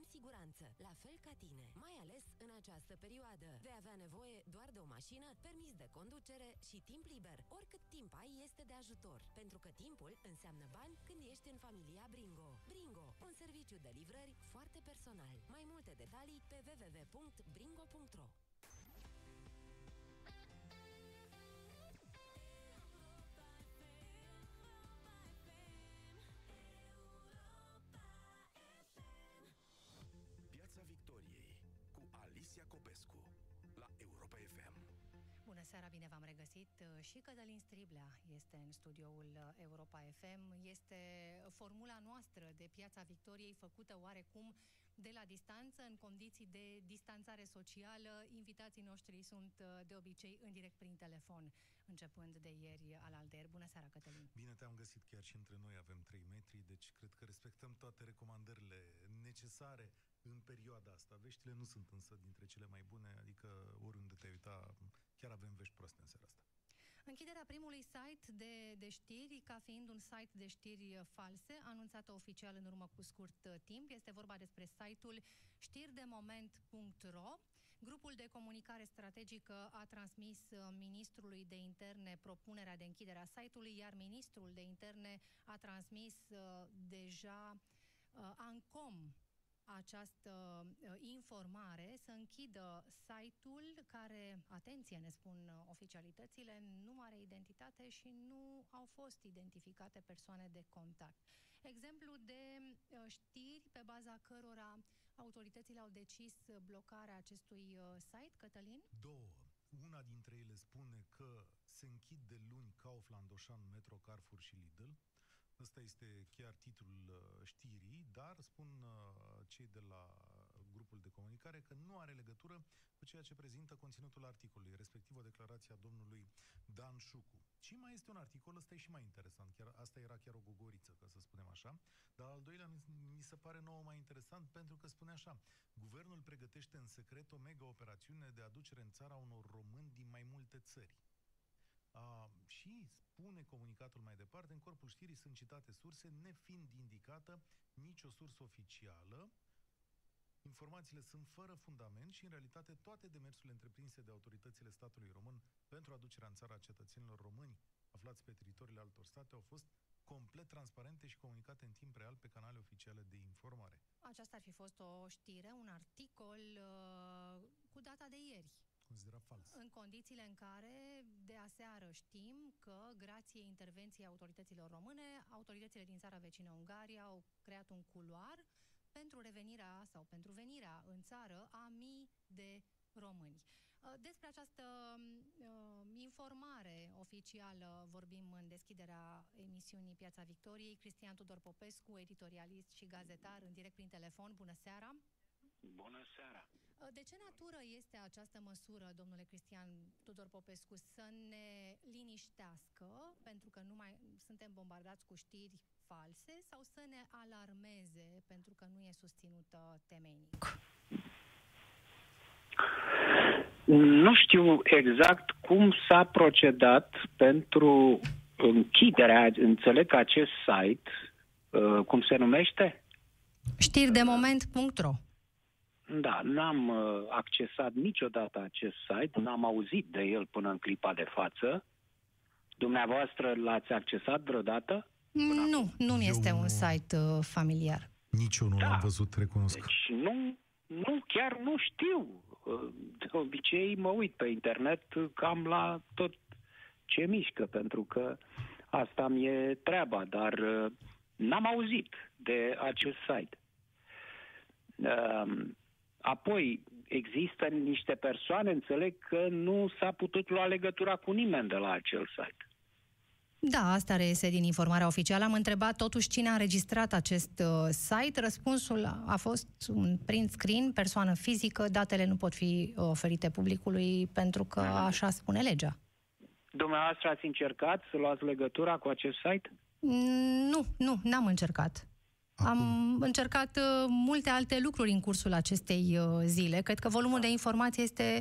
în siguranță, la fel ca tine. Mai ales în această perioadă. Vei avea nevoie doar de o mașină, permis de conducere și timp liber. Oricât timp ai este de ajutor, pentru că timpul înseamnă bani când ești în familia Bringo. Bringo, un serviciu de livrări foarte personal. Mai multe detalii pe www.bringo.ro Bună seara, bine v-am regăsit. Și Cătălin Striblea este în studioul Europa FM. Este formula noastră de Piața Victoriei făcută oarecum de la distanță, în condiții de distanțare socială. Invitații noștri sunt de obicei în direct prin telefon, începând de ieri al alter. Bună seara, Cătălin! Bine te-am găsit, chiar și între noi avem 3 metri, deci cred că respectăm toate recomandările necesare în perioada asta. Veștile nu sunt însă dintre cele mai bune, adică oriunde te uita, chiar avem vești proaste în seara asta. Închiderea primului site de, de știri, ca fiind un site de știri false, anunțată oficial în urmă cu scurt uh, timp. Este vorba despre site-ul știrdemoment.ro. Grupul de comunicare strategică a transmis uh, ministrului de interne propunerea de închidere a site-ului, iar ministrul de interne a transmis uh, deja uh, ANCOM această uh, informare, să închidă site-ul care, atenție, ne spun uh, oficialitățile, nu are identitate și nu au fost identificate persoane de contact. Exemplu de uh, știri pe baza cărora autoritățile au decis blocarea acestui uh, site, Cătălin? Două. Una dintre ele spune că se închid de luni Kaufland, Oșan, Metro, Carrefour și Lidl. Ăsta este chiar titlul uh, știrii, dar spun uh, cei de la grupul de comunicare că nu are legătură cu ceea ce prezintă conținutul articolului, respectiv o declarație a domnului Dan Șucu. Și mai este un articol, ăsta e și mai interesant, chiar, asta era chiar o gogoriță, ca să spunem așa, dar al doilea mi, mi se pare nouă mai interesant pentru că spune așa, guvernul pregătește în secret o mega operațiune de aducere în țara unor români din mai multe țări. A, și spune comunicatul mai departe, în corpul știrii sunt citate surse, nefiind indicată nicio sursă oficială, Informațiile sunt fără fundament și, în realitate, toate demersurile întreprinse de autoritățile statului român pentru aducerea în țara cetățenilor români aflați pe teritoriile altor state au fost complet transparente și comunicate în timp real pe canale oficiale de informare. Aceasta ar fi fost o știre, un articol uh, cu data de ieri. Considerat fals. În condițiile în care, de aseară, știm că, grație intervenției autorităților române, autoritățile din țara vecină Ungaria au creat un culoar pentru revenirea sau pentru venirea în țară a mii de români. Uh, Despre această uh, informare oficială vorbim în deschiderea emisiunii Piața Victoriei. Cristian Tudor Popescu, editorialist și gazetar, în direct prin telefon. Bună seara! Bună seara! Uh, De ce natură este această măsură, domnule Cristian Tudor Popescu, să ne liniștească, pentru că nu mai suntem bombardați cu știri false, sau să ne alarmeze, pentru că nu e susținută temeinic? Nu știu exact cum s-a procedat pentru închiderea, înțeleg că acest site, uh, cum se numește? Știri de moment.ro Da, n-am uh, accesat niciodată acest site, n-am auzit de el până în clipa de față. Dumneavoastră l-ați accesat vreodată? Nu, nu mi Eu este un nu- site uh, familiar. Nici eu nu Da. l-am văzut, recunosc. Deci nu, nu, chiar nu știu. Uh, De obicei mă uit pe internet cam la tot ce mișcă, pentru că asta mi-e treaba, dar uh, n-am auzit de acest site. Um, Apoi, există niște persoane, înțeleg că nu s-a putut lua legătura cu nimeni de la acel site. Da, asta reiese din informarea oficială. Am întrebat totuși cine a înregistrat acest uh, site. Răspunsul a fost un print screen, persoană fizică. Datele nu pot fi uh, oferite publicului pentru că așa spune legea. Dumneavoastră ați încercat să luați legătura cu acest site? Mm, Nu, nu, n-am încercat. Am încercat uh, multe alte lucruri în cursul acestei uh, zile. Cred că volumul de informație este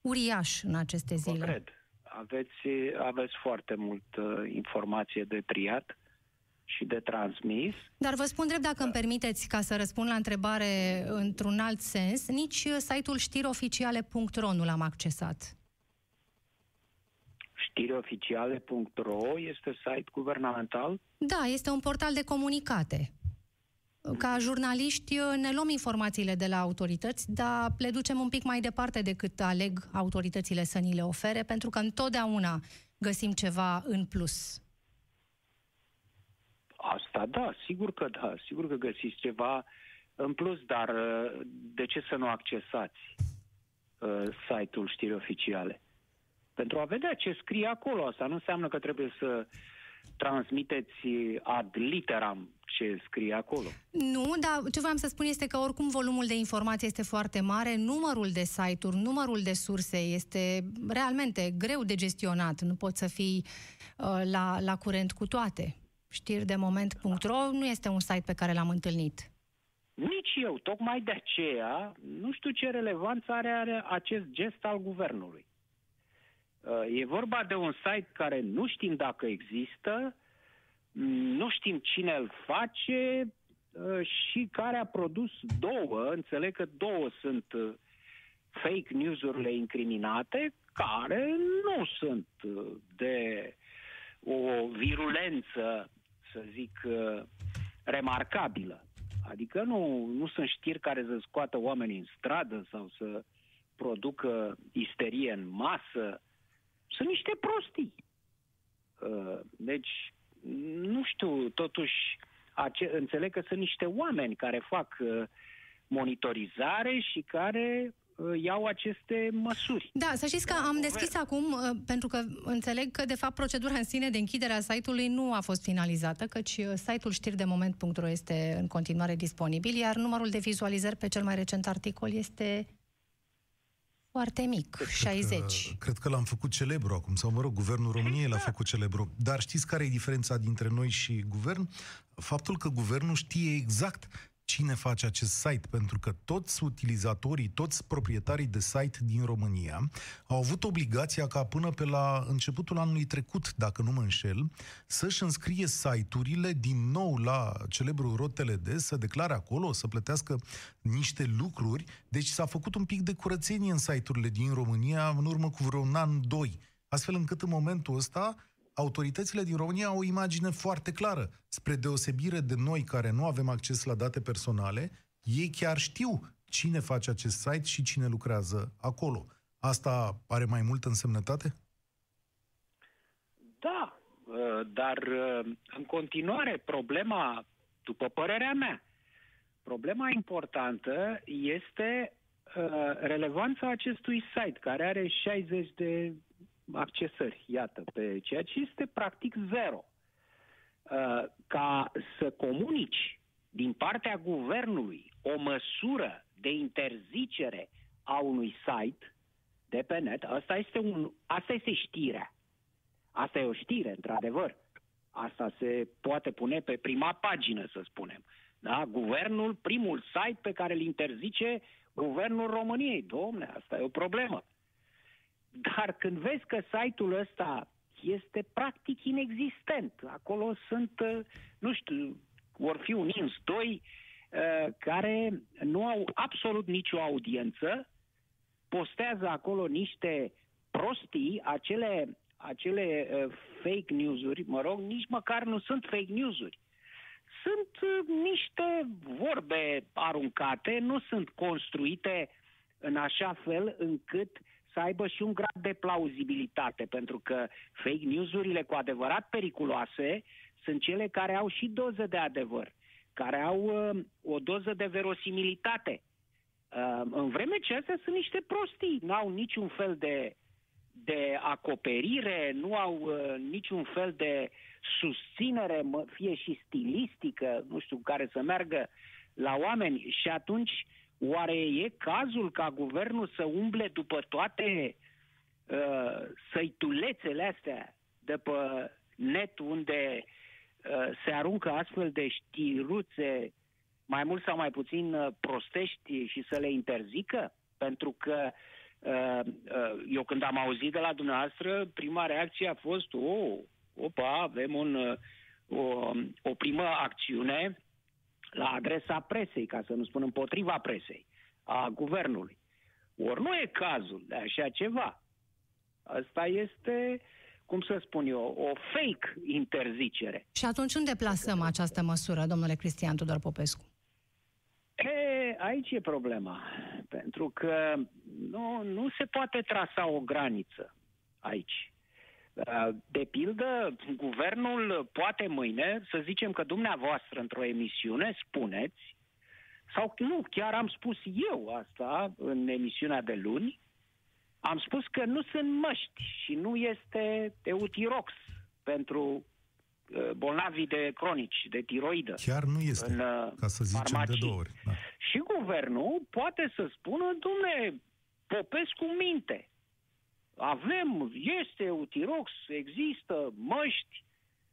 uriaș în aceste Vă zile. cred. Aveți, aveți foarte mult uh, informație de triat și de transmis. Dar vă spun drept, dacă îmi permiteți, ca să răspund la întrebare într-un alt sens, nici site-ul știrioficiale.ro nu l-am accesat. Știrioficiale.ro este site guvernamental? Da, este un portal de comunicate. Ca jurnaliști ne luăm informațiile de la autorități, dar le ducem un pic mai departe decât aleg autoritățile să ni le ofere, pentru că întotdeauna găsim ceva în plus. Asta da, sigur că da, sigur că găsiți ceva în plus, dar uh, de ce să nu accesați uh, site-ul știri oficiale? Pentru a vedea ce scrie acolo. Asta nu înseamnă că trebuie să transmiteți ad literam ce scrie acolo. Nu, dar ce vreau să spun este că oricum volumul de informație este foarte mare, numărul de site-uri, numărul de surse este realmente greu de gestionat. Nu poți să fii uh, la, la curent cu toate. Știri de moment.ro nu este un site pe care l-am întâlnit. Nici eu, tocmai de aceea, nu știu ce relevanță are, are acest gest al guvernului. Uh, e vorba de un site care nu știm dacă există, nu știm cine îl face uh, și care a produs două, înțeleg că două sunt uh, fake news-urile incriminate, care nu sunt de o virulență, să zic, remarcabilă. Adică nu, nu sunt știri care să scoată oamenii în stradă sau să producă isterie în masă sunt niște prostii. Uh, deci, nu știu, totuși, ace- înțeleg că sunt niște oameni care fac uh, monitorizare și care uh, iau aceste măsuri. Da, să știți că am deschis acum, pentru că înțeleg că, de fapt, procedura în sine de închidere a site-ului nu a fost finalizată, căci site-ul știrdemoment.ro este în continuare disponibil, iar numărul de vizualizări pe cel mai recent articol este foarte mic, cred 60. Că, cred că l-am făcut celebru acum, sau mă rog, Guvernul României l-a făcut celebru. Dar știți care e diferența dintre noi și Guvern? Faptul că Guvernul știe exact cine face acest site, pentru că toți utilizatorii, toți proprietarii de site din România au avut obligația ca până pe la începutul anului trecut, dacă nu mă înșel, să-și înscrie site-urile din nou la celebrul rot TLD, să declare acolo, să plătească niște lucruri. Deci s-a făcut un pic de curățenie în site-urile din România în urmă cu vreo un an, doi. Astfel încât în momentul ăsta autoritățile din România au o imagine foarte clară. Spre deosebire de noi care nu avem acces la date personale, ei chiar știu cine face acest site și cine lucrează acolo. Asta are mai multă însemnătate? Da, uh, dar uh, în continuare problema, după părerea mea, problema importantă este uh, relevanța acestui site, care are 60 de accesări, iată, pe ceea ce este practic zero. Uh, ca să comunici din partea guvernului o măsură de interzicere a unui site de pe net, asta este, un, asta este știrea. Asta e o știre, într-adevăr. Asta se poate pune pe prima pagină, să spunem. Da? Guvernul, primul site pe care îl interzice Guvernul României. Domne, asta e o problemă. Dar când vezi că site-ul ăsta este practic inexistent, acolo sunt, uh, nu știu, vor fi un INS 2 uh, care nu au absolut nicio audiență, postează acolo niște prostii, acele, acele uh, fake news-uri, mă rog, nici măcar nu sunt fake news-uri. Sunt niște vorbe aruncate, nu sunt construite în așa fel încât să aibă și un grad de plauzibilitate, pentru că fake news-urile cu adevărat periculoase sunt cele care au și doză de adevăr, care au uh, o doză de verosimilitate. Uh, în vreme ce astea sunt niște prostii, nu au niciun fel de, de acoperire, nu au uh, niciun fel de susținere, fie și stilistică, nu știu, care să meargă la oameni și atunci uh, Oare e cazul ca guvernul să umble după toate uh, săitulețele astea de pe net unde uh, se aruncă astfel de știruțe mai mult sau mai puțin uh, prostești și să le interzică? Pentru că uh, uh, eu când am auzit de la dumneavoastră, prima reacție a fost, oh, opa, avem un, uh, o, o primă acțiune la adresa presei, ca să nu spun împotriva presei, a guvernului. Ori nu e cazul de așa ceva. Asta este, cum să spun eu, o fake interzicere. Și atunci unde plasăm această măsură, domnule Cristian Tudor Popescu? E, aici e problema. Pentru că nu, nu se poate trasa o graniță aici. De pildă, guvernul poate mâine să zicem că dumneavoastră într-o emisiune spuneți, sau nu, chiar am spus eu asta în emisiunea de luni, am spus că nu sunt măști și nu este Eutirox pentru uh, bolnavii de cronici, de tiroidă. Chiar nu este, în, uh, ca să zicem farmacii. de două ori. Da. Și guvernul poate să spună, dumne, Popescu minte. Avem, este Utirox, există măști,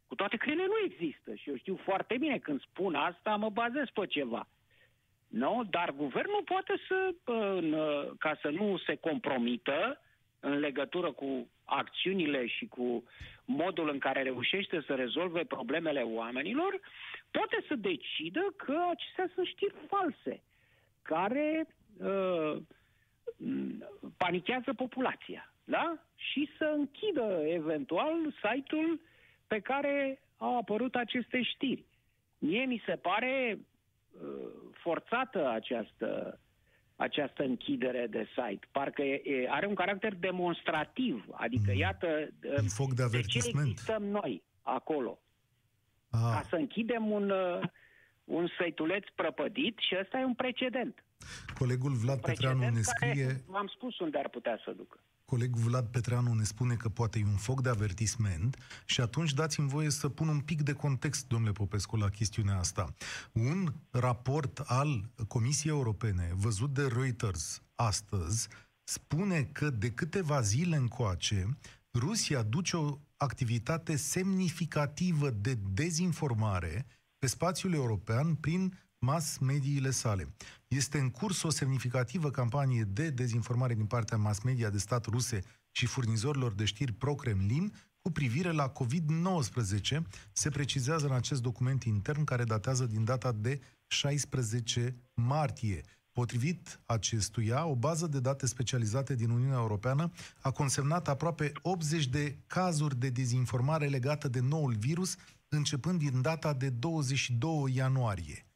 cu toate că ele nu există. Și eu știu foarte bine când spun asta, mă bazez pe ceva. Nu? Dar guvernul poate să, în, ca să nu se compromită în legătură cu acțiunile și cu modul în care reușește să rezolve problemele oamenilor, poate să decidă că acestea sunt știri false, care uh, panichează populația. Da? Și să închidă eventual site-ul pe care au apărut aceste știri. Mie mi se pare uh, forțată această, această închidere de site. Parcă e, e, are un caracter demonstrativ. Adică, mm. iată, un foc de, de ce existăm noi acolo. Ah. Ca să închidem un, uh, un săituleț prăpădit și ăsta e un precedent. Colegul Vlad Petreanu ne scrie... V-am spus unde ar putea să ducă. Colegul Vlad Petreanu ne spune că poate e un foc de avertisment și atunci dați-mi voie să pun un pic de context, domnule Popescu, la chestiunea asta. Un raport al Comisiei Europene, văzut de Reuters astăzi, spune că de câteva zile încoace, Rusia duce o activitate semnificativă de dezinformare pe spațiul european prin mass mediile sale. Este în curs o semnificativă campanie de dezinformare din partea mass media de stat ruse și furnizorilor de știri pro-Kremlin cu privire la COVID-19, se precizează în acest document intern care datează din data de 16 martie. Potrivit acestuia, o bază de date specializate din Uniunea Europeană a consemnat aproape 80 de cazuri de dezinformare legată de noul virus, începând din data de 22 ianuarie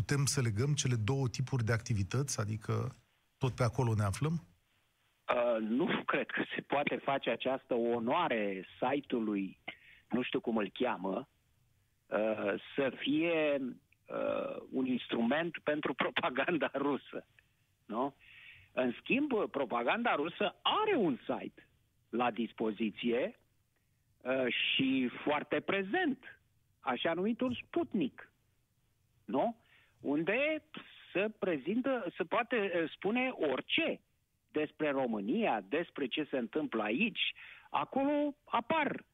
putem să legăm cele două tipuri de activități, adică tot pe acolo ne aflăm? Uh, nu cred că se poate face această onoare site-ului, nu știu cum îl cheamă, uh, să fie uh, un instrument pentru propaganda rusă. Nu? În schimb, propaganda rusă are un site la dispoziție uh, și foarte prezent, așa numitul Sputnik. Nu? Unde se prezintă, se poate eh, spune orice despre România, despre ce se întâmplă aici. Acolo apar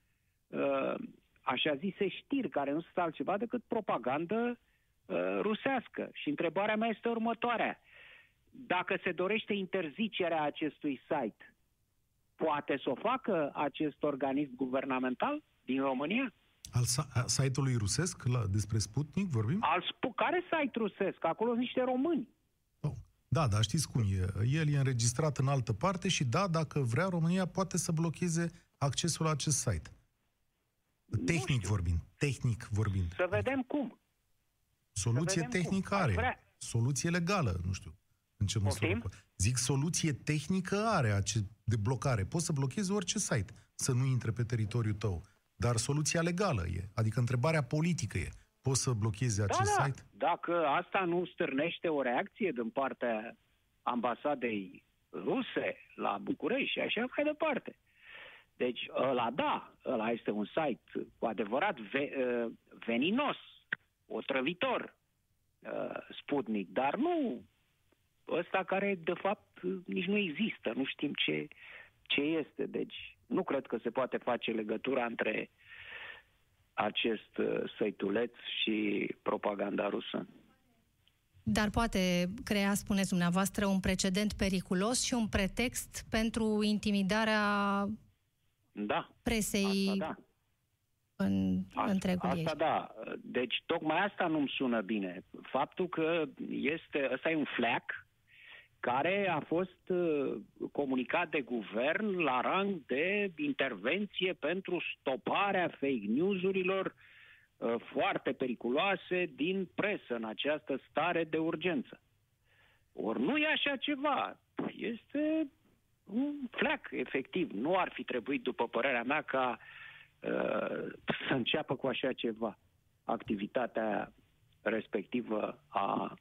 uh, așa zise știri care nu sunt altceva decât propagandă uh, rusească. Și întrebarea mea este următoarea. Dacă se dorește interzicerea acestui site, poate să o facă acest organism guvernamental din România? Al site-ului rusesc la, despre Sputnik vorbim? Al sp- care site rusesc? Acolo sunt niște români. Oh. Da, dar știți cum e. El e înregistrat în altă parte și da, dacă vrea, România poate să blocheze accesul la acest site. Tehnic vorbind. Tehnic vorbind. Să vedem cum. Soluție vedem tehnică cum. are. Soluție legală, nu știu. În ce măsură? Zic, soluție tehnică are de blocare. Poți să blochezi orice site să nu intre pe teritoriul tău. Dar soluția legală e, adică întrebarea politică e, poți să blochezi acest da, site? Da. Dacă asta nu stârnește o reacție din partea ambasadei ruse la București și așa mai departe. Deci ăla da, ăla este un site cu adevărat ve, uh, veninos, otrăvitor, uh, Sputnik, dar nu ăsta care de fapt nici nu există, nu știm ce, ce este. Deci nu cred că se poate face legătura între acest uh, săituleț și propaganda rusă. Dar poate crea, spuneți dumneavoastră, un precedent periculos și un pretext pentru intimidarea da, presei asta, da. în asta, întregul asta ei. da. Deci tocmai asta nu-mi sună bine. Faptul că este, ăsta e un fleac care a fost uh, comunicat de guvern la rang de intervenție pentru stoparea fake news-urilor uh, foarte periculoase din presă în această stare de urgență. Ori nu e așa ceva. Este un fleac, efectiv. Nu ar fi trebuit, după părerea mea, ca uh, să înceapă cu așa ceva. Activitatea respectivă a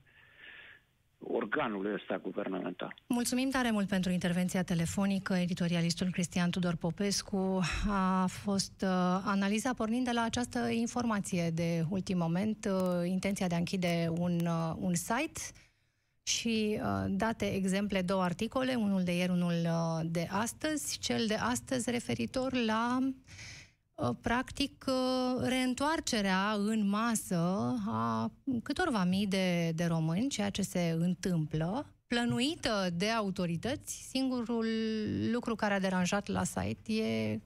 organului ăsta guvernamental. Mulțumim tare mult pentru intervenția telefonică. Editorialistul Cristian Tudor Popescu a fost uh, analiza pornind de la această informație de ultim moment, uh, intenția de a închide un, uh, un site și uh, date exemple două articole, unul de ieri, unul uh, de astăzi, cel de astăzi referitor la uh, practic uh, reîntoarcerea în masă a câtorva mii de, de români, ceea ce se întâmplă, plănuită de autorități. Singurul lucru care a deranjat la site e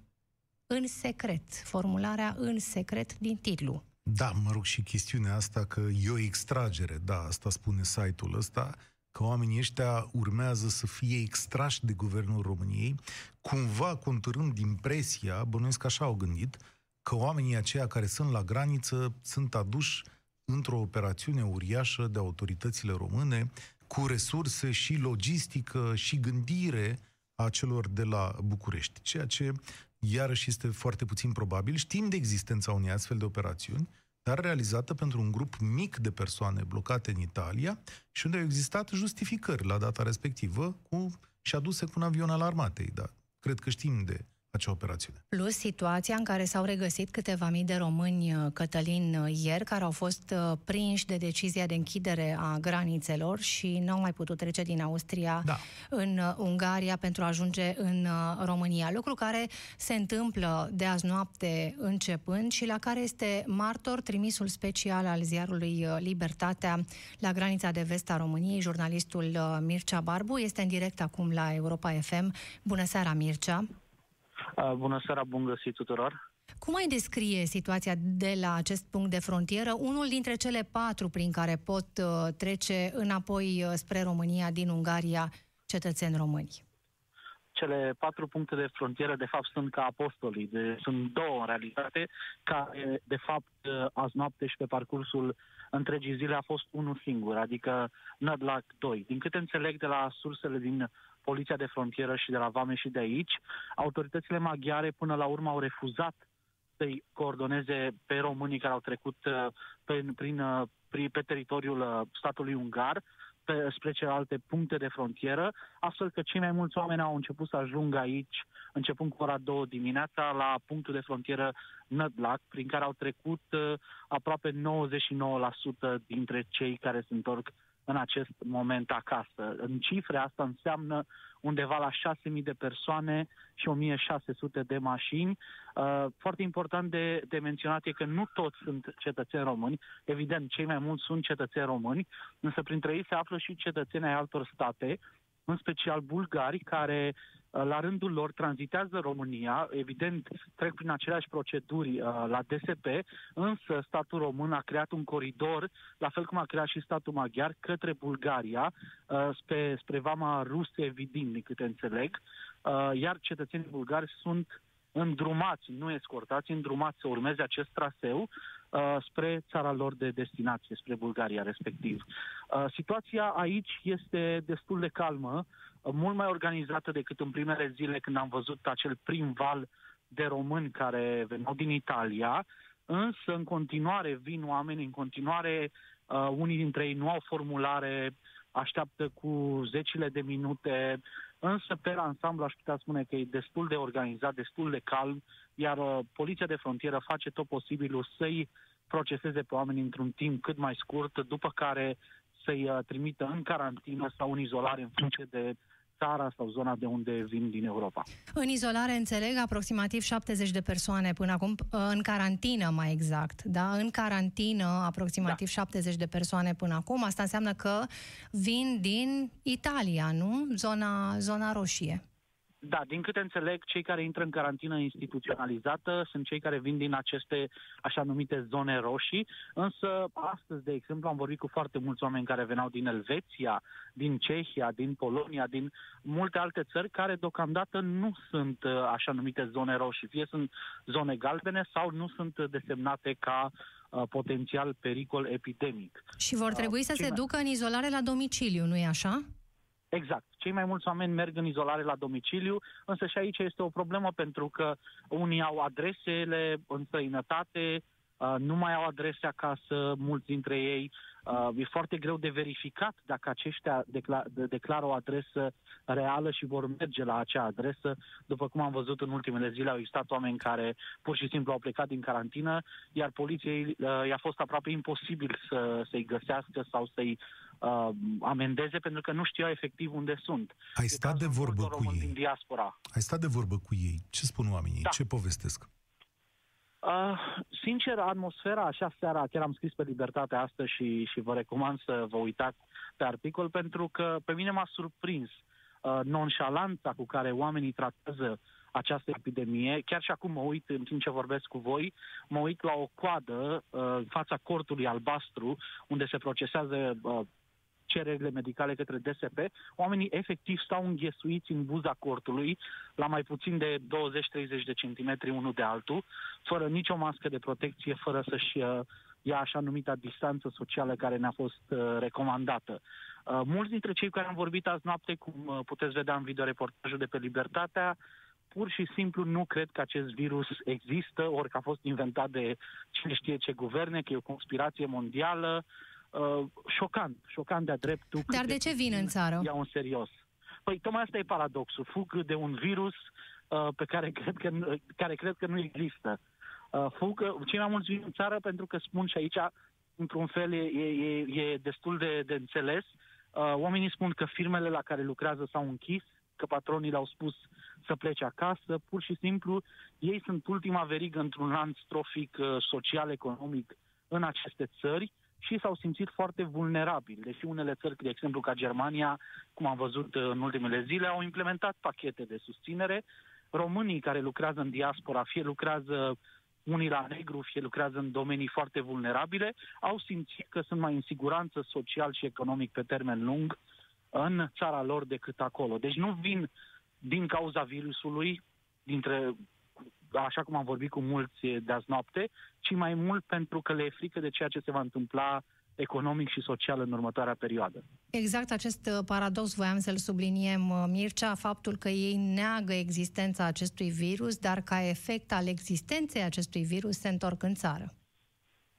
în secret, formularea în secret din titlu. Da, mă rog, și chestiunea asta că e o extragere, da, asta spune site-ul ăsta, că oamenii ăștia urmează să fie extrași de guvernul României, cumva conturând impresia, bănuiesc că așa au gândit, că oamenii aceia care sunt la graniță sunt aduși într-o operațiune uriașă de autoritățile române, cu resurse și logistică și gândire a celor de la București, ceea ce iarăși este foarte puțin probabil. Știm de existența unei astfel de operațiuni, dar realizată pentru un grup mic de persoane blocate în Italia și unde au existat justificări la data respectivă cu, și aduse cu un avion al armatei. Da, cred că știm de acea operațiune. Plus situația în care s-au regăsit câteva mii de români, uh, Cătălin, uh, ieri, care au fost uh, prinși de decizia de închidere a granițelor și nu au mai putut trece din Austria Da. în Ungaria pentru a ajunge în România. Lucru care se întâmplă de azi noapte începând și la care este martor trimisul special al ziarului Libertatea la granița de vest a României, jurnalistul Mircea Barbu. Este în direct acum la Europa FM. Bună seara, Mircea! Bună seara, bun găsit tuturor! Cum ai descrie situația de la acest punct de frontieră, unul dintre cele patru prin care pot uh, trece înapoi uh, spre România din Ungaria cetățeni români? Cele patru puncte de frontieră, de fapt, sunt ca apostolii. De, sunt două, în realitate, care, de fapt, uh, azi noapte și pe parcursul întregii zile a fost unul singur, adică Nădlac 2. Din câte înțeleg de la sursele din Poliția de Frontieră și de la Vame și de aici, autoritățile maghiare până la urmă au refuzat să-i coordoneze pe românii care au trecut uh, pe, prin, uh, prin, pe teritoriul uh, statului ungar pe, spre celelalte puncte de frontieră, astfel că cei mai mulți oameni au început să ajungă aici, începând cu ora 2 dimineața, la punctul de frontieră Nădlac, prin care au trecut uh, aproape 99% dintre cei care se întorc în acest moment acasă. În cifre asta înseamnă undeva la 6.000 de persoane și 1.600 de mașini. Uh, foarte important de, de menționat e că nu toți sunt cetățeni români. Evident, cei mai mulți sunt cetățeni români, însă printre ei se află și cetățeni ai altor state, în special bulgari, care Uh, la rândul lor tranzitează România, evident trec prin aceleași proceduri uh, la DSP, însă statul român a creat un coridor, la fel cum a creat și statul maghiar, către Bulgaria, uh, spre, spre vama Rusiei, evident, din câte înțeleg, uh, iar cetățenii bulgari sunt îndrumați, nu escortați, îndrumați să urmeze acest traseu uh, spre țara lor de destinație, spre Bulgaria respectiv. Uh, situația aici este destul de calmă, uh, mult mai organizată decât în primele zile când am văzut acel prim val de români care veneau din Italia, însă în continuare vin oameni, în continuare uh, unii dintre ei nu au formulare, așteaptă cu zecile de minute, însă pe ansamblu aș putea spune că e destul de organizat, destul de calm, iar uh, poliția de frontieră face tot posibilul să-i proceseze pe oameni într-un timp cât mai scurt, după care să-i uh, trimită în carantină sau în izolare în funcție de țara sau zona de unde vin din Europa. În izolare, înțeleg, aproximativ 70 de persoane până acum, în carantină mai exact, da? În carantină, aproximativ da. 70 de persoane până acum. Asta înseamnă că vin din Italia, nu? Zona, zona roșie. Da, din câte înțeleg, cei care intră în carantină instituționalizată sunt cei care vin din aceste așa numite zone roșii, însă astăzi, de exemplu, am vorbit cu foarte mulți oameni care veneau din Elveția, din Cehia, din Polonia, din multe alte țări care deocamdată nu sunt uh, așa numite zone roșii, fie sunt zone galbene sau nu sunt desemnate ca uh, potențial pericol epidemic. Și vor trebui uh, să se ducă în izolare la domiciliu, nu-i așa? Exact. Cei mai mulți oameni merg în izolare la domiciliu, însă și aici este o problemă pentru că unii au adresele în străinătate, uh, nu mai au adrese acasă, mulți dintre ei. Uh, e foarte greu de verificat dacă aceștia declară o adresă reală și vor merge la acea adresă. După cum am văzut în ultimele zile, au existat oameni care pur și simplu au plecat din carantină, iar poliției uh, i-a fost aproape imposibil să, să-i găsească sau să-i uh, amendeze pentru că nu știau efectiv unde sunt. Ai stat de vorbă cu ei. Din diaspora. Ai stat de vorbă cu ei. Ce spun oamenii? Da. Ce povestesc? Uh, sincer, atmosfera așa seara, chiar am scris pe Libertate astăzi și, și vă recomand să vă uitați pe articol, pentru că pe mine m-a surprins uh, nonșalanța cu care oamenii tratează această epidemie. Chiar și acum mă uit, în timp ce vorbesc cu voi, mă uit la o coadă uh, în fața cortului albastru, unde se procesează uh, cererile medicale către DSP, oamenii efectiv stau înghesuiți în buza cortului, la mai puțin de 20-30 de centimetri unul de altul, fără nicio mască de protecție, fără să-și uh, ia așa numita distanță socială care ne-a fost uh, recomandată. Uh, mulți dintre cei care am vorbit azi noapte, cum uh, puteți vedea în videoreportajul de pe Libertatea, pur și simplu nu cred că acest virus există, ori că a fost inventat de cine știe ce guverne, că e o conspirație mondială, uh, șocant, șocant de-a dreptul. Dar de ce vin în țară? Iau în serios. Păi tocmai asta e paradoxul. Fug de un virus uh, pe care cred că, care cred că nu există. Uh, fug, cei mai mulți vin în țară pentru că spun și aici, într-un fel, e, e, e destul de, de înțeles. Uh, oamenii spun că firmele la care lucrează s-au închis, că patronii le-au spus să plece acasă, pur și simplu ei sunt ultima verigă într-un lanț trofic uh, social-economic în aceste țări și s-au simțit foarte vulnerabili. Deși unele țări, de exemplu ca Germania, cum am văzut uh, în ultimele zile, au implementat pachete de susținere, românii care lucrează în diaspora, fie lucrează unii la negru, fie lucrează în domenii foarte vulnerabile, au simțit că sunt mai în siguranță social și economic pe termen lung în țara lor decât acolo. Deci nu vin din cauza virusului, dintre așa cum am vorbit cu mulți de azi noapte, ci mai mult pentru că le e frică de ceea ce se va întâmpla economic și social în următoarea perioadă. Exact acest uh, paradox voiam să-l subliniem, uh, Mircea, faptul că ei neagă existența acestui virus, dar ca efect al existenței acestui virus se întorc în țară.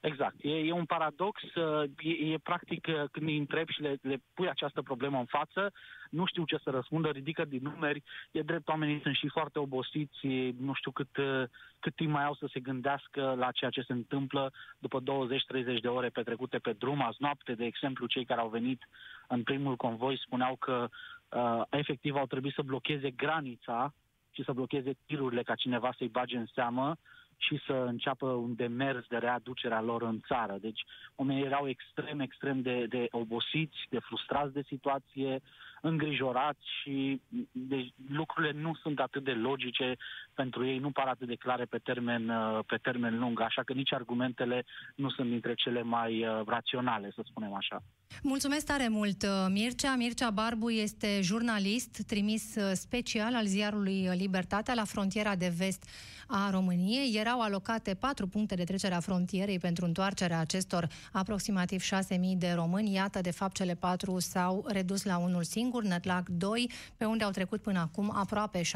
Exact. E, e un paradox. Uh, e, e practic uh, când îi întrebi și le, le pui această problemă în față, nu știu ce să răspundă, ridică din numeri. E drept, oamenii sunt și foarte obosiți, nu știu cât, uh, cât timp mai au să se gândească la ceea ce se întâmplă după 20-30 de ore petrecute pe drum. Azi noapte, de exemplu, cei care au venit în primul convoi spuneau că uh, efectiv au trebuit să blocheze granița și să blocheze tirurile ca cineva să-i bage în seamă și să înceapă un demers de readucere a lor în țară. Deci oamenii erau extrem, extrem de, de obosiți, de frustrați de situație, îngrijorați și deci, lucrurile nu sunt atât de logice pentru ei, nu par atât de clare pe termen, uh, pe termen lung, așa că nici argumentele nu sunt dintre cele mai uh, raționale, să spunem așa. Mulțumesc tare mult, uh, Mircea. Mircea Barbu este jurnalist trimis special al ziarului Libertatea la frontiera de vest a României. Erau alocate patru puncte de trecere a frontierei pentru întoarcerea acestor aproximativ 6.000 de români. Iată, de fapt, cele patru s-au redus la unul singur, Nătlac 2, pe unde au trecut până acum aproape 6.000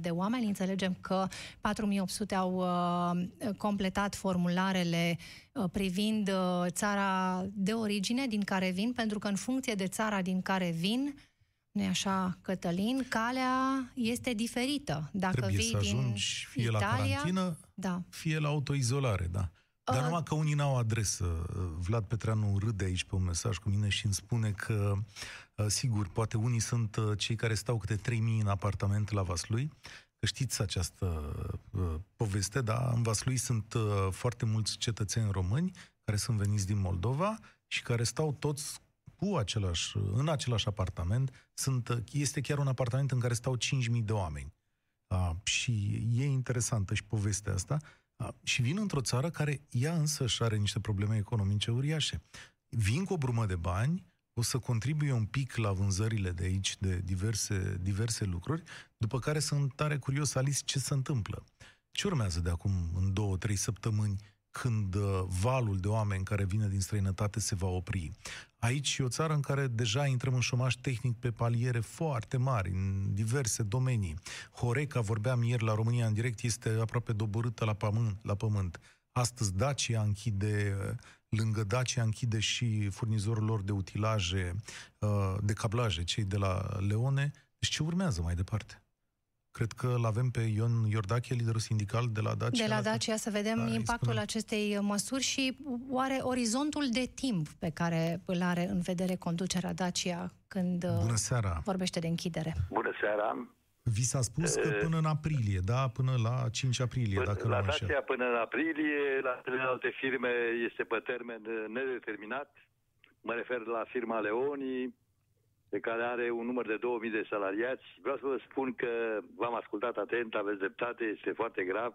de oameni. Înțelegem că 4.800 au uh, completat formularele uh, privind uh, țara de origine din care vin, pentru că în funcție de țara din care vin, nu așa, Cătălin? Calea este diferită. Dacă Trebuie vii să ajungi din fie Italia, la carantină, da. fie la autoizolare, da. Dar Uh, numai că unii n-au adresă. Vlad Petreanu râde aici pe un mesaj cu mine și îmi spune că, uh, sigur, poate unii sunt uh, cei care stau câte 3000 în apartament la Vaslui, că știți această uh, poveste, da? În Vaslui sunt uh, foarte mulți cetățeni români care sunt veniți din Moldova și care stau toți cu același, în același apartament, sunt, este chiar un apartament în care stau 5.000 de oameni. A, și e interesantă și povestea asta. A, și vin într-o țară care ea însă și are niște probleme economice uriașe. Vin cu o brumă de bani, o să contribuie un pic la vânzările de aici de diverse, diverse lucruri, după care sunt tare curios, Alice, ce se întâmplă. Ce urmează de acum în două, trei săptămâni când uh, valul de oameni care vine din străinătate se va opri. Aici e o țară în care deja intrăm în șomaș tehnic pe paliere foarte mari, în diverse domenii. Horeca, vorbeam ieri la România în direct, este aproape doborâtă la pământ. La pământ. Astăzi Dacia închide, uh, lângă Dacia închide și furnizorul lor de utilaje, uh, de cablaje, cei de la Leone. Deci ce urmează mai departe? Cred că îl avem pe Ion Iordache, liderul sindical de la Dacia. De la Dacia, să vedem da, impactul spune... acestei măsuri și oare orizontul de timp pe care îl are în vedere conducerea Dacia când Bună seara. vorbește de închidere. Bună seara. Vi s-a spus că până în aprilie, da? Până la 5 aprilie, până, dacă La Dacia până în aprilie, la celelalte firme este pe termen nedeterminat. Mă refer la firma Leoni, pe care are un număr de 2000 de salariați. Vreau să vă spun că v-am ascultat atent, aveți dreptate, este foarte grav.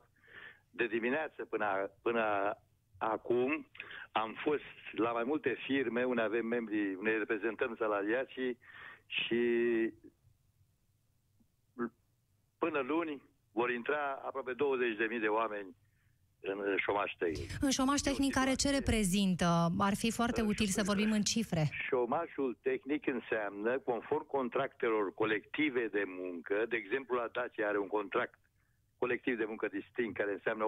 De dimineață până, până acum am fost la mai multe firme unde avem membrii, unde reprezentăm salariații și până luni vor intra aproape 20.000 de oameni în șomaș tehnic. În șomaș tehnic care ce reprezintă? Ar fi foarte util să vorbim în cifre. Șomașul tehnic înseamnă, conform contractelor colective de muncă, de exemplu la Dacia are un contract colectiv de muncă distinct care înseamnă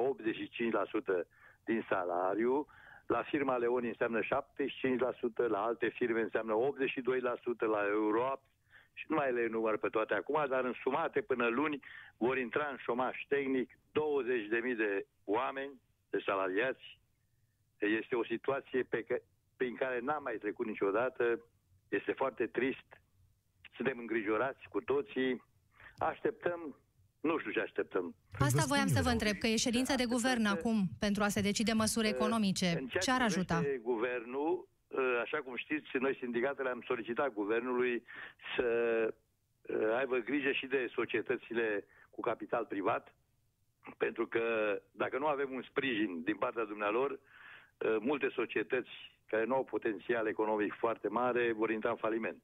85% din salariu, la firma Leoni înseamnă 75%, la alte firme înseamnă 82%, la Euroap și nu mai le număr pe toate acum, dar însumate până luni vor intra în șomaș tehnic 20.000 de oameni, de salariați. Este o situație pe că, prin care n-am mai trecut niciodată. Este foarte trist. Suntem îngrijorați cu toții. Așteptăm nu știu ce așteptăm. Asta voiam să vă întreb, că e ședința de guvern acum pentru a se decide măsuri economice. Ce ar ajuta? Guvernul, ă, așa cum știți, noi sindicatele am solicitat guvernului să ă, aibă grijă și de societățile cu capital privat, pentru că dacă nu avem un sprijin din partea dumnealor, uh, multe societăți care nu au potențial economic foarte mare vor intra în faliment.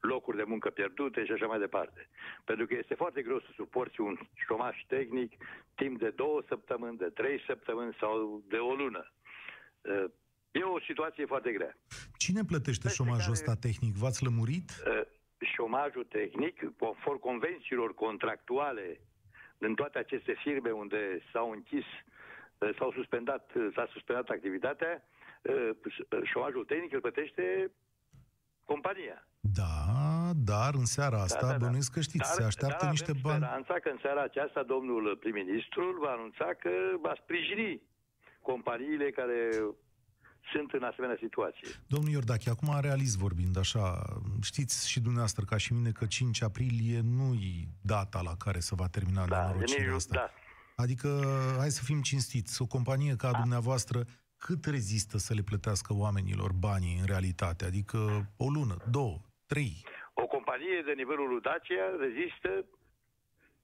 Locuri de muncă pierdute și așa mai departe. Pentru că este foarte greu să suporți un șomaș tehnic timp de două săptămâni, de trei săptămâni sau de o lună. Uh, e o situație foarte grea. Cine plătește șomajul care, ăsta tehnic? V-ați lămurit? Uh, șomajul tehnic, conform convențiilor contractuale în toate aceste firme unde s-au închis, uh, s-au suspendat, uh, s-a suspendat activitatea, uh, șomajul tehnic îl plătește compania. Da, dar în seara asta, da, da, da. bănuiesc că știți, dar, se așteaptă dar niște bani. speranța că în seara aceasta domnul prim-ministru va anunța că va sprijini companiile care sunt în asemenea situație. Domnul Iordache, acum realist vorbind, așa, știți și dumneavoastră ca și mine că 5 aprilie nu-i data la care se va termina da, nenorocirea asta. Da. Adică, hai să fim cinstiți, o companie ca a da. dumneavoastră, cât rezistă să le plătească oamenilor banii în realitate? Adică o lună, două, trei? O companie de nivelul lui Dacia rezistă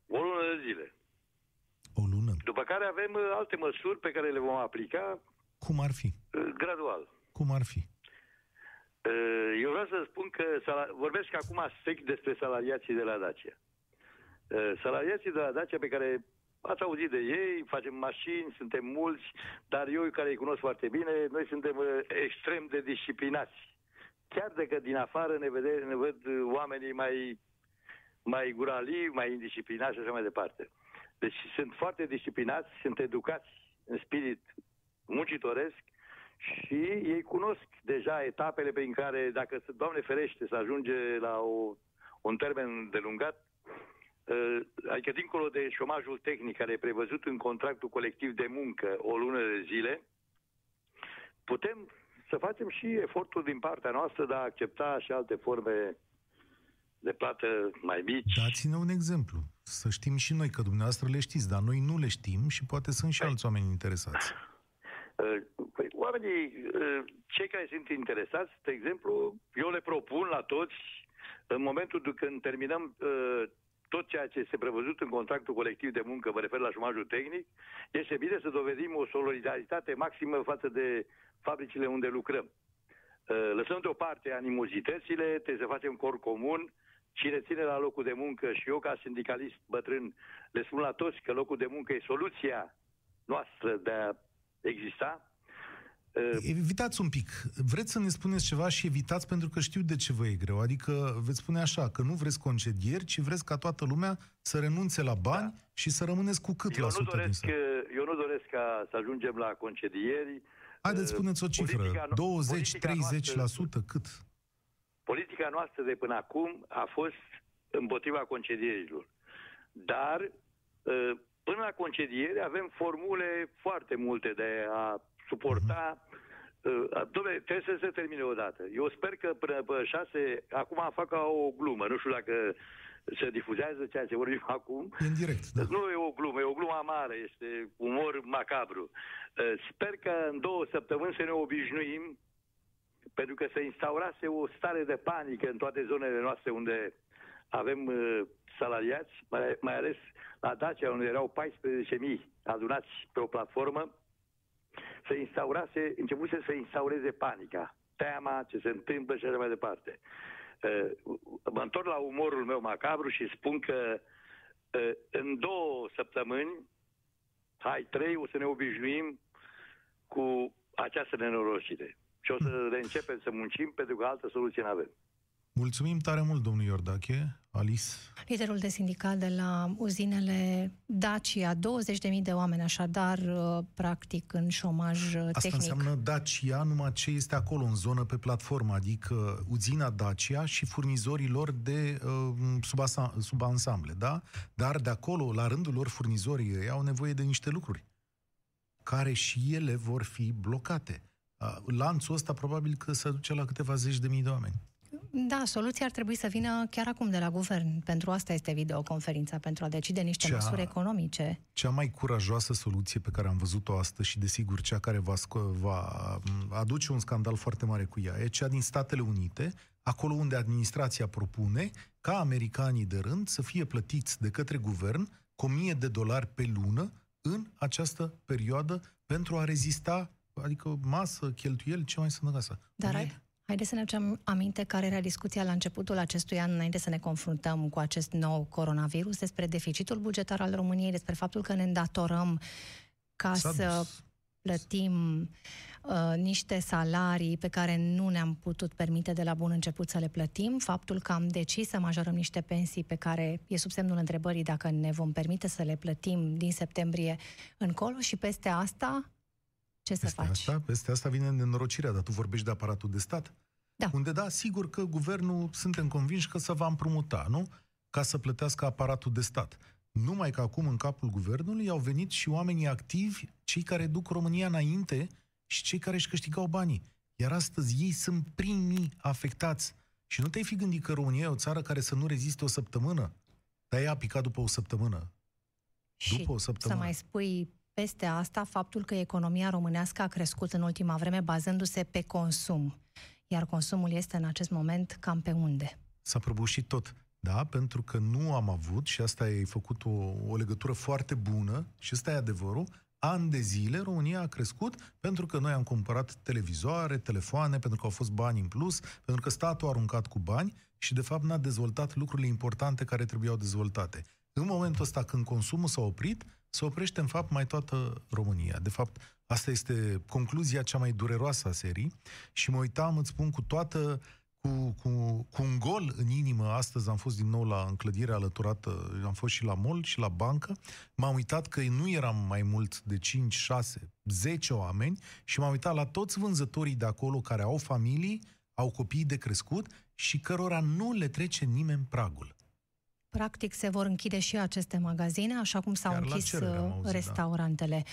o lună de zile. O lună. După care avem uh, alte măsuri pe care le vom aplica cum ar fi? Uh, gradual. Cum ar fi? Uh, eu vreau să spun că vorbesc acum strict despre salariații de la Dacia. Uh, salariații de la Dacia pe care ați auzit de ei, facem mașini, suntem mulți, dar eu care îi cunosc foarte bine, noi suntem extrem de disciplinați. Chiar dacă din afară ne, vede, ne văd oamenii mai, mai gurali, mai indisciplinați și așa mai departe. Deci sunt foarte disciplinați, sunt educați în spirit muncitoresc și ei cunosc deja etapele prin care, dacă, Doamne ferește, să ajunge la o, un termen delungat, uh, adică dincolo de șomajul tehnic care e prevăzut în contractul colectiv de muncă o lună de zile, putem să facem și efortul din partea noastră de a accepta și alte forme de plată mai mici. Dați-ne un exemplu. Să știm și noi că dumneavoastră le știți, dar noi nu le știm și poate sunt și păi. alți oameni interesați. Păi, oamenii, cei care sunt interesați, de exemplu, eu le propun la toți, în momentul când terminăm tot ceea ce este prevăzut în contractul colectiv de muncă, mă refer la șumajul tehnic, este bine să dovedim o solidaritate maximă față de fabricile unde lucrăm. Lăsăm deoparte animozitățile, trebuie să facem cor comun, cine ține la locul de muncă și eu ca sindicalist bătrân le spun la toți că locul de muncă e soluția noastră de a exista, Evitați un pic. Vreți să ne spuneți ceva și evitați pentru că știu de ce vă e greu. Adică veți spune așa, că nu vreți concedieri, ci vreți ca toată lumea să renunțe la bani da. și să rămâneți cu cât eu la nu sută doresc, din Eu nu doresc ca să ajungem la concedieri. Haideți, spuneți o cifră. 20-30%? Cât? Politica noastră de până acum a fost împotriva concedierilor. Dar până la concediere avem formule foarte multe de a suporta uh, Dom'le, trebuie să se termine odată. Eu sper că până pe șase, acum fac ca o glumă, nu știu dacă se difuzează ceea ce vorbim acum. în direct, da. Nu e o glumă, e o glumă amară, este umor macabru. Uh, sper că în două săptămâni să ne obișnuim, pentru că se instaurase o stare de panică în toate zonele noastre unde avem uh, salariați, mai, mai ales la Dacia, unde erau 14.000 adunați pe o platformă, se instaurase, începuse să instaureze panica, teama, ce se întâmplă și așa mai departe. Uh, mă întorc la umorul meu macabru și spun că uh, în două săptămâni, hai trei, o să ne obișnuim cu această nenorocire. Și o să reîncepem să muncim pentru că altă soluție nu avem. Mulțumim tare mult, domnul Iordache. Alice? Liderul de sindicat de la uzinele Dacia, 20.000 de oameni așadar, uh, practic, în șomaj uh, tehnic. Asta înseamnă Dacia, numai ce este acolo, în zonă, pe platformă, adică uzina Dacia și furnizorii lor de uh, subansamble, da? Dar de acolo, la rândul lor, furnizorii ei au nevoie de niște lucruri care și ele vor fi blocate. Uh, lanțul ăsta probabil că se duce la câteva zeci de mii de oameni. Da, soluția ar trebui să vină chiar acum de la guvern. Pentru asta este videoconferința, pentru a decide niște cea, măsuri economice. Cea mai curajoasă soluție pe care am văzut-o astăzi și, desigur, cea care va, va aduce un scandal foarte mare cu ea, e cea din Statele Unite, acolo unde administrația propune ca americanii de rând să fie plătiți de către guvern cu 1000 de dolari pe lună în această perioadă pentru a rezista, adică masă, cheltuieli, ce mai sănătoasă. Dar ai, Haideți să ne aducem aminte care era discuția la începutul acestui an, înainte să ne confruntăm cu acest nou coronavirus, despre deficitul bugetar al României, despre faptul că ne îndatorăm ca S-a să dus. plătim uh, niște salarii pe care nu ne-am putut permite de la bun început să le plătim, faptul că am decis să majorăm niște pensii pe care e sub semnul întrebării dacă ne vom permite să le plătim din septembrie încolo și peste asta ce peste să faci? Asta, peste asta vine nenorocirea, dar tu vorbești de aparatul de stat. Da. Unde, da, sigur că guvernul, suntem convinși că se va împrumuta, nu? Ca să plătească aparatul de stat. Numai că acum în capul guvernului au venit și oamenii activi, cei care duc România înainte și cei care își câștigau banii. Iar astăzi ei sunt primii afectați. Și nu te-ai fi gândit că România e o țară care să nu reziste o săptămână, dar ea a picat după o săptămână. Și după o săptămână. să mai spui peste asta faptul că economia românească a crescut în ultima vreme bazându-se pe consum. Iar consumul este în acest moment cam pe unde? S-a prăbușit tot. Da, pentru că nu am avut, și asta ai făcut o, o legătură foarte bună, și ăsta e adevărul, ani de zile România a crescut pentru că noi am cumpărat televizoare, telefoane, pentru că au fost bani în plus, pentru că statul a aruncat cu bani și de fapt n-a dezvoltat lucrurile importante care trebuiau dezvoltate. În momentul ăsta când consumul s-a oprit, se oprește în fapt mai toată România. De fapt, asta este concluzia cea mai dureroasă a serii și mă uitam, îți spun, cu toată cu, cu, cu un gol în inimă, astăzi am fost din nou la înclădirea alăturată, am fost și la mall și la bancă, m-am uitat că nu eram mai mult de 5, 6, 10 oameni și m-am uitat la toți vânzătorii de acolo care au familii, au copii de crescut și cărora nu le trece nimeni pragul. Practic se vor închide și aceste magazine, așa cum s-au Chiar închis cerere, uh, auzit, da. restaurantele.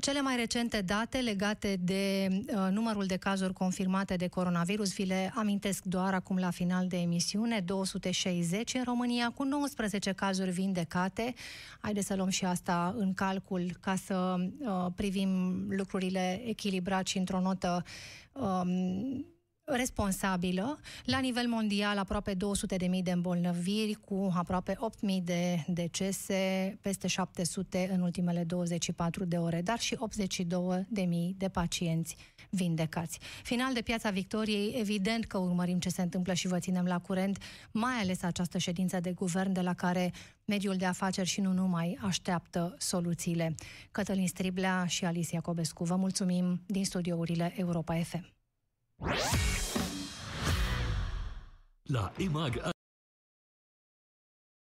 Cele mai recente date legate de uh, numărul de cazuri confirmate de coronavirus, vi le amintesc doar acum la final de emisiune, 260 în România, cu 19 cazuri vindecate. Haideți să luăm și asta în calcul ca să uh, privim lucrurile echilibrat și într-o notă um, responsabilă. La nivel mondial, aproape 200.000 de îmbolnăviri, cu aproape 8.000 de decese, peste 700 în ultimele 24 de ore, dar și 82.000 de pacienți vindecați. Final de Piața Victoriei, evident că urmărim ce se întâmplă și vă ținem la curent, mai ales această ședință de guvern de la care mediul de afaceri și nu numai așteaptă soluțiile. Cătălin Striblea și Alicia Cobescu, vă mulțumim din studiourile Europa FM. La EMAG